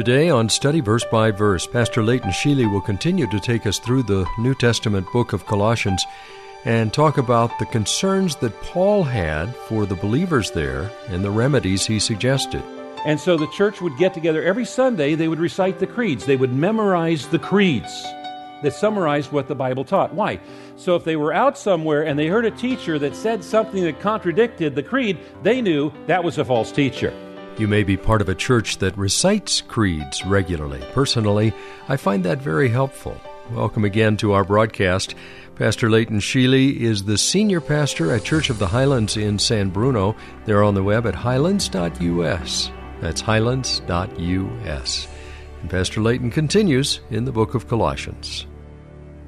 Today on Study Verse by Verse, Pastor Leighton Sheely will continue to take us through the New Testament book of Colossians and talk about the concerns that Paul had for the believers there and the remedies he suggested. And so the church would get together every Sunday, they would recite the creeds, they would memorize the creeds that summarized what the Bible taught. Why? So if they were out somewhere and they heard a teacher that said something that contradicted the creed, they knew that was a false teacher. You may be part of a church that recites creeds regularly. Personally, I find that very helpful. Welcome again to our broadcast. Pastor Leighton Sheely is the senior pastor at Church of the Highlands in San Bruno. They're on the web at highlands.us. That's highlands.us. And Pastor Leighton continues in the book of Colossians.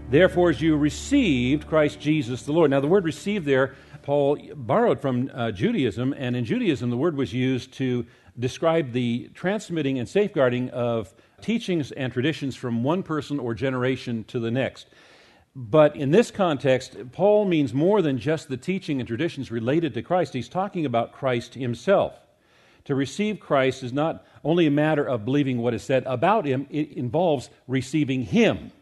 Therefore, as you received Christ Jesus the Lord. Now, the word received there, Paul borrowed from uh, Judaism, and in Judaism, the word was used to describe the transmitting and safeguarding of teachings and traditions from one person or generation to the next. But in this context, Paul means more than just the teaching and traditions related to Christ. He's talking about Christ himself. To receive Christ is not only a matter of believing what is said about him, it involves receiving him.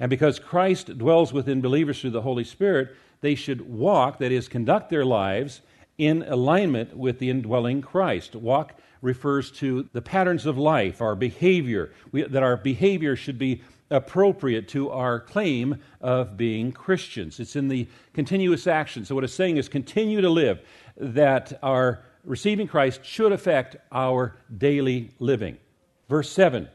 And because Christ dwells within believers through the Holy Spirit, they should walk, that is, conduct their lives in alignment with the indwelling Christ. Walk refers to the patterns of life, our behavior, we, that our behavior should be appropriate to our claim of being Christians. It's in the continuous action. So, what it's saying is continue to live, that our receiving Christ should affect our daily living. Verse 7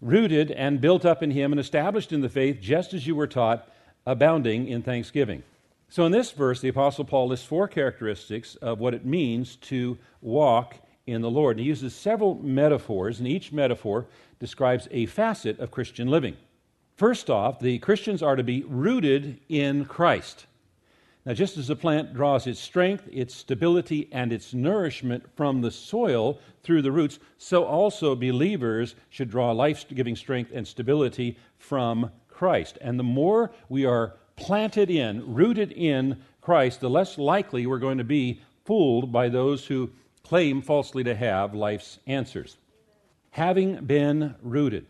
rooted and built up in Him and established in the faith, just as you were taught, abounding in thanksgiving. So, in this verse, the Apostle Paul lists four characteristics of what it means to walk in the Lord. And he uses several metaphors, and each metaphor describes a facet of Christian living. First off, the Christians are to be rooted in Christ. Now, just as a plant draws its strength, its stability, and its nourishment from the soil through the roots, so also believers should draw life giving strength and stability from Christ. And the more we are planted in, rooted in Christ, the less likely we're going to be fooled by those who claim falsely to have life's answers. Having been rooted,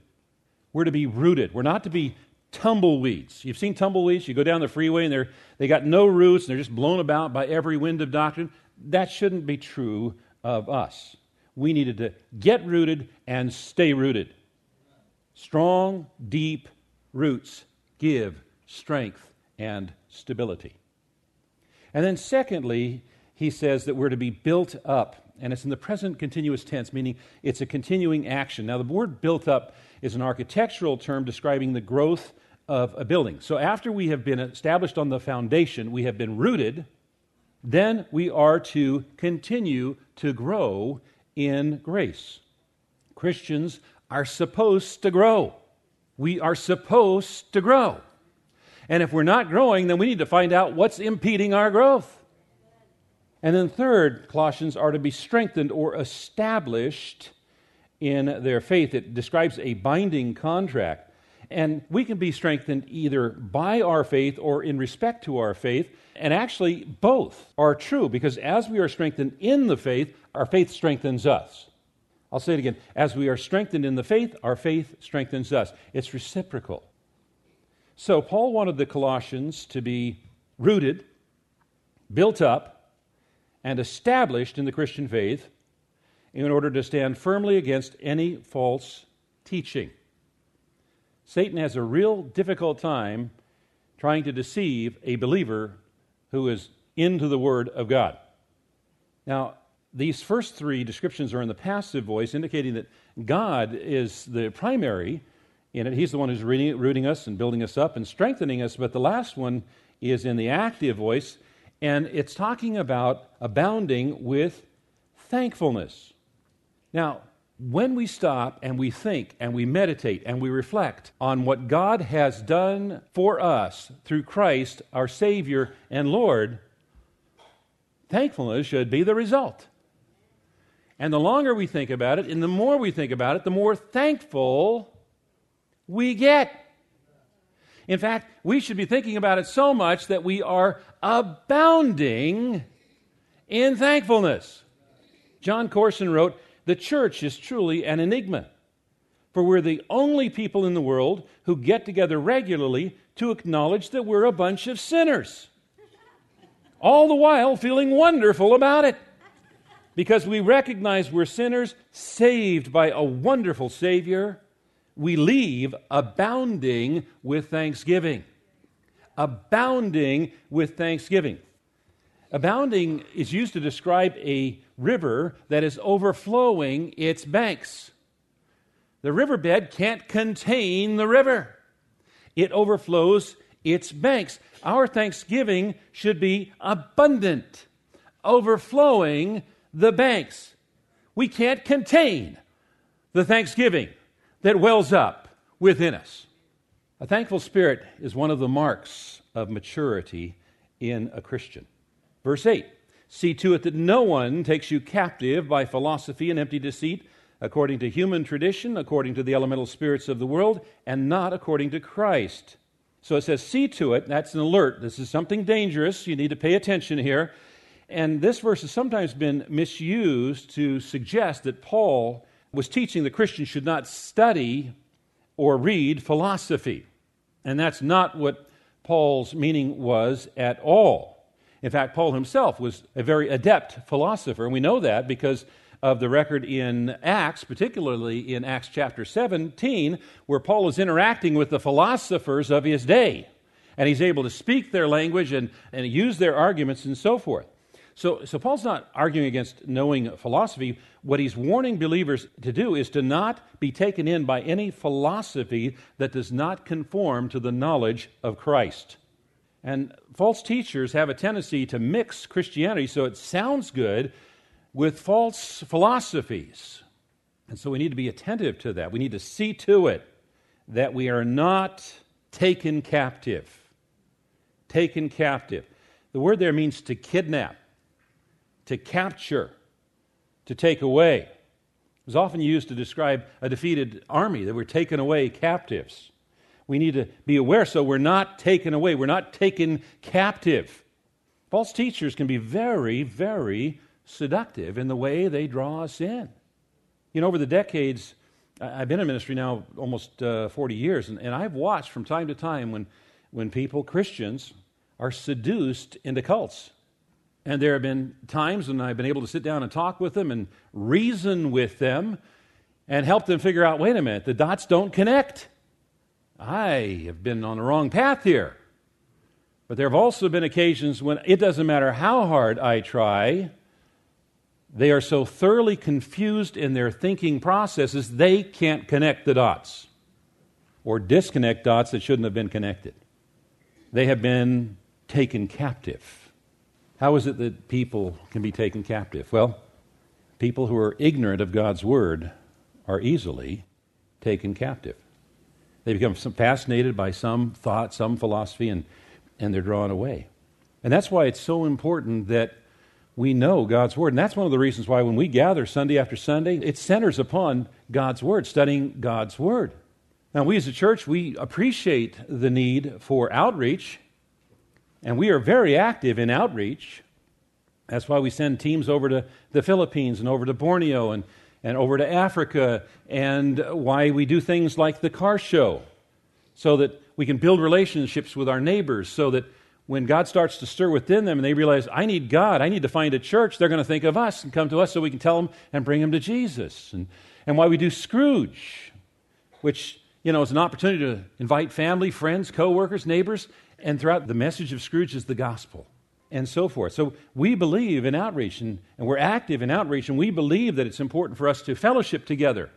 we're to be rooted. We're not to be tumbleweeds. You've seen tumbleweeds? You go down the freeway and they're, they got no roots and they're just blown about by every wind of doctrine. That shouldn't be true of us. We needed to get rooted and stay rooted. Strong, deep roots give strength and stability. And then, secondly, he says that we're to be built up. And it's in the present continuous tense, meaning it's a continuing action. Now, the word built up is an architectural term describing the growth of a building. So, after we have been established on the foundation, we have been rooted, then we are to continue to grow in grace. Christians are supposed to grow. We are supposed to grow. And if we're not growing, then we need to find out what's impeding our growth. And then, third, Colossians are to be strengthened or established in their faith. It describes a binding contract. And we can be strengthened either by our faith or in respect to our faith. And actually, both are true because as we are strengthened in the faith, our faith strengthens us. I'll say it again. As we are strengthened in the faith, our faith strengthens us. It's reciprocal. So, Paul wanted the Colossians to be rooted, built up, and established in the Christian faith in order to stand firmly against any false teaching. Satan has a real difficult time trying to deceive a believer who is into the Word of God. Now, these first three descriptions are in the passive voice, indicating that God is the primary in it. He's the one who's rooting, rooting us and building us up and strengthening us. But the last one is in the active voice, and it's talking about abounding with thankfulness. Now, when we stop and we think and we meditate and we reflect on what God has done for us through Christ, our Savior and Lord, thankfulness should be the result. And the longer we think about it and the more we think about it, the more thankful we get. In fact, we should be thinking about it so much that we are abounding in thankfulness. Jon Courson wrote, The church is truly an enigma, for we're the only people in the world who get together regularly to acknowledge that we're a bunch of sinners, all the while feeling wonderful about it. Because we recognize we're sinners saved by a wonderful Savior we leave abounding with thanksgiving. Abounding with thanksgiving. Abounding is used to describe a river that is overflowing its banks. The riverbed can't contain the river, it overflows its banks. Our thanksgiving should be abundant, overflowing the banks. We can't contain the thanksgiving that wells up within us. A thankful spirit is one of the marks of maturity in a Christian. Verse 8 See to it that no one takes you captive by philosophy and empty deceit, according to human tradition, according to the elemental spirits of the world, and not according to Christ. So it says, See to it. That's an alert. This is something dangerous. You need to pay attention here. And this verse has sometimes been misused to suggest that Paul was teaching the Christians should not study or read philosophy. And that's not what Paul's meaning was at all. In fact, Paul himself was a very adept philosopher, and we know that because of the record in Acts, particularly in Acts chapter 17, where Paul is interacting with the philosophers of his day. And he's able to speak their language and, and use their arguments and so forth. So, so Paul's not arguing against knowing philosophy. What he's warning believers to do is to not be taken in by any philosophy that does not conform to the knowledge of Christ. And false teachers have a tendency to mix Christianity so it sounds good with false philosophies. And so we need to be attentive to that. We need to see to it that we are not taken captive. Taken captive. The word there means to kidnap to capture, to take away. It was often used to describe a defeated army that were taken away captives. We need to be aware so we're not taken away, we're not taken captive. False teachers can be very, very seductive in the way they draw us in. You know, over the decades, I've been in ministry now almost uh, 40 years, and, and I've watched from time to time when, when people, Christians, are seduced into cults. And there have been times when I've been able to sit down and talk with them and reason with them and help them figure out wait a minute, the dots don't connect. I have been on the wrong path here. But there have also been occasions when it doesn't matter how hard I try, they are so thoroughly confused in their thinking processes, they can't connect the dots or disconnect dots that shouldn't have been connected. They have been taken captive. How is it that people can be taken captive? Well, people who are ignorant of God's word are easily taken captive. They become fascinated by some thought, some philosophy, and, and they're drawn away. And that's why it's so important that we know God's Word. And that's one of the reasons why when we gather Sunday after Sunday, it centers upon God's Word, studying God's Word. Now, we as a church, we appreciate the need for outreach and we are very active in outreach. That's why we send teams over to the Philippines and over to Borneo and, and over to Africa, and why we do things like the car show, so that we can build relationships with our neighbors, so that when God starts to stir within them and they realize, I need God, I need to find a church, they're going to think of us and come to us so we can tell them and bring them to Jesus. And, and why we do Scrooge, which you know, is an opportunity to invite family, friends, coworkers, neighbors, and throughout the message of Scrooge is the gospel and so forth. So we believe in outreach and, and we're active in outreach, and we believe that it's important for us to fellowship together,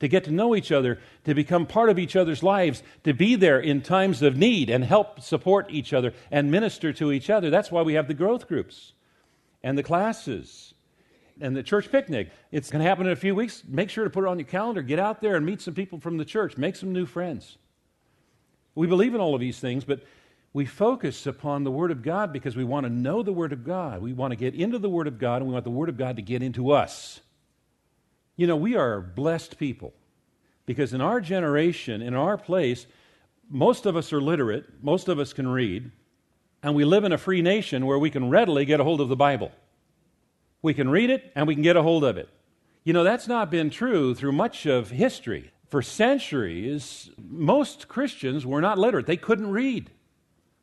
to get to know each other, to become part of each other's lives, to be there in times of need and help support each other and minister to each other. That's why we have the growth groups and the classes. and the church picnic. It's going to happen in a few weeks. Make sure to put it on your calendar. Get out there and meet some people from the church. Make some new friends. We believe in all of these things, but we focus upon the Word of God because we want to know the Word of God. We want to get into the Word of God, and we want the Word of God to get into us. You know, we are blessed people because in our generation, in our place, most of us are literate, most of us can read, and we live in a free nation where we can readily get a hold of the Bible. We can read it and we can get a hold of it. You know, that's not been true through much of history. For centuries, most Christians were not literate, they couldn't read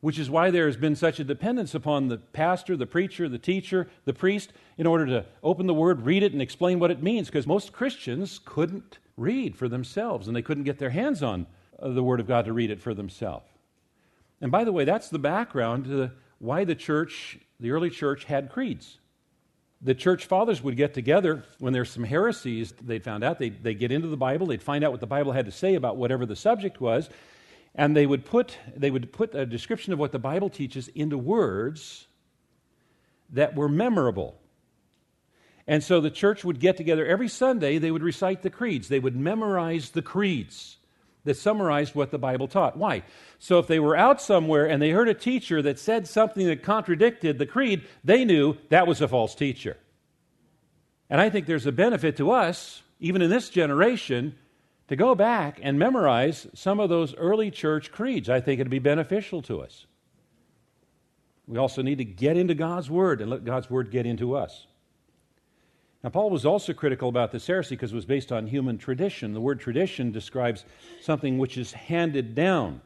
which is why there has been such a dependence upon the pastor, the preacher, the teacher, the priest, in order to open the word, read it, and explain what it means, because most Christians couldn't read for themselves, and they couldn't get their hands on uh, the word of God to read it for themselves. And by the way, that's the background to why the church, the early church, had creeds. The church fathers would get together when there's some heresies they'd found out. They'd, they'd get into the Bible, they'd find out what the Bible had to say about whatever the subject was, and they would put they would put a description of what the bible teaches into words that were memorable. And so the church would get together every sunday they would recite the creeds. They would memorize the creeds that summarized what the bible taught. Why? So if they were out somewhere and they heard a teacher that said something that contradicted the creed they knew that was a false teacher. And i think there's a benefit to us even in this generation to go back and memorize some of those early church creeds. I think it'd be beneficial to us. We also need to get into God's Word and let God's Word get into us. Now, Paul was also critical about this heresy because it was based on human tradition. The word tradition describes something which is handed down.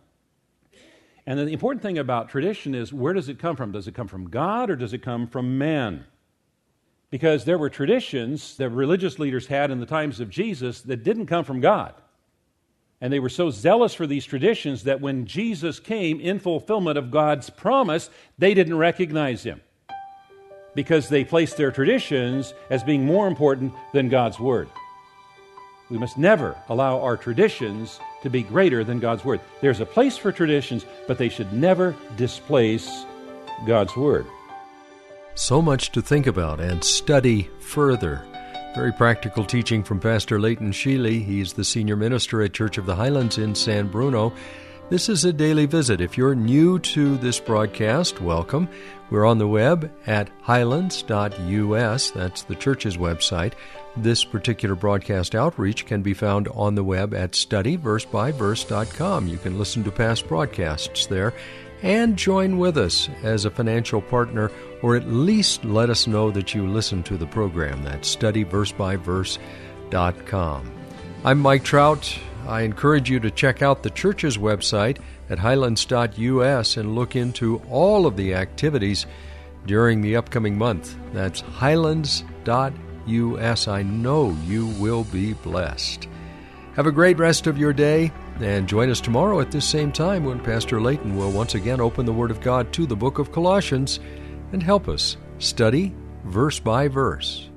And the important thing about tradition is where does it come from? Does it come from God or does it come from man? Because there were traditions that religious leaders had in the times of Jesus that didn't come from God. And they were so zealous for these traditions that when Jesus came in fulfillment of God's promise, they didn't recognize him because they placed their traditions as being more important than God's word. We must never allow our traditions to be greater than God's word. There's a place for traditions, but they should never displace God's word. So much to think about and study further. Very practical teaching from Pastor Leighton Sheely. He's the senior minister at Church of the Highlands in San Bruno. This is a daily visit. If you're new to this broadcast, welcome. We're on the web at highlands.us. That's the church's website. This particular broadcast outreach can be found on the web at studyversebyverse.com. You can listen to past broadcasts there and join with us as a financial partner, or at least let us know that you listen to the program. That's studyversebyverse.com. I'm Mike Trout. I encourage you to check out the church's website at highlands.us and look into all of the activities during the upcoming month. That's highlands.us. I know you will be blessed. Have a great rest of your day. And join us tomorrow at this same time when Pastor Leighton will once again open the Word of God to the book of Colossians and help us study verse by verse.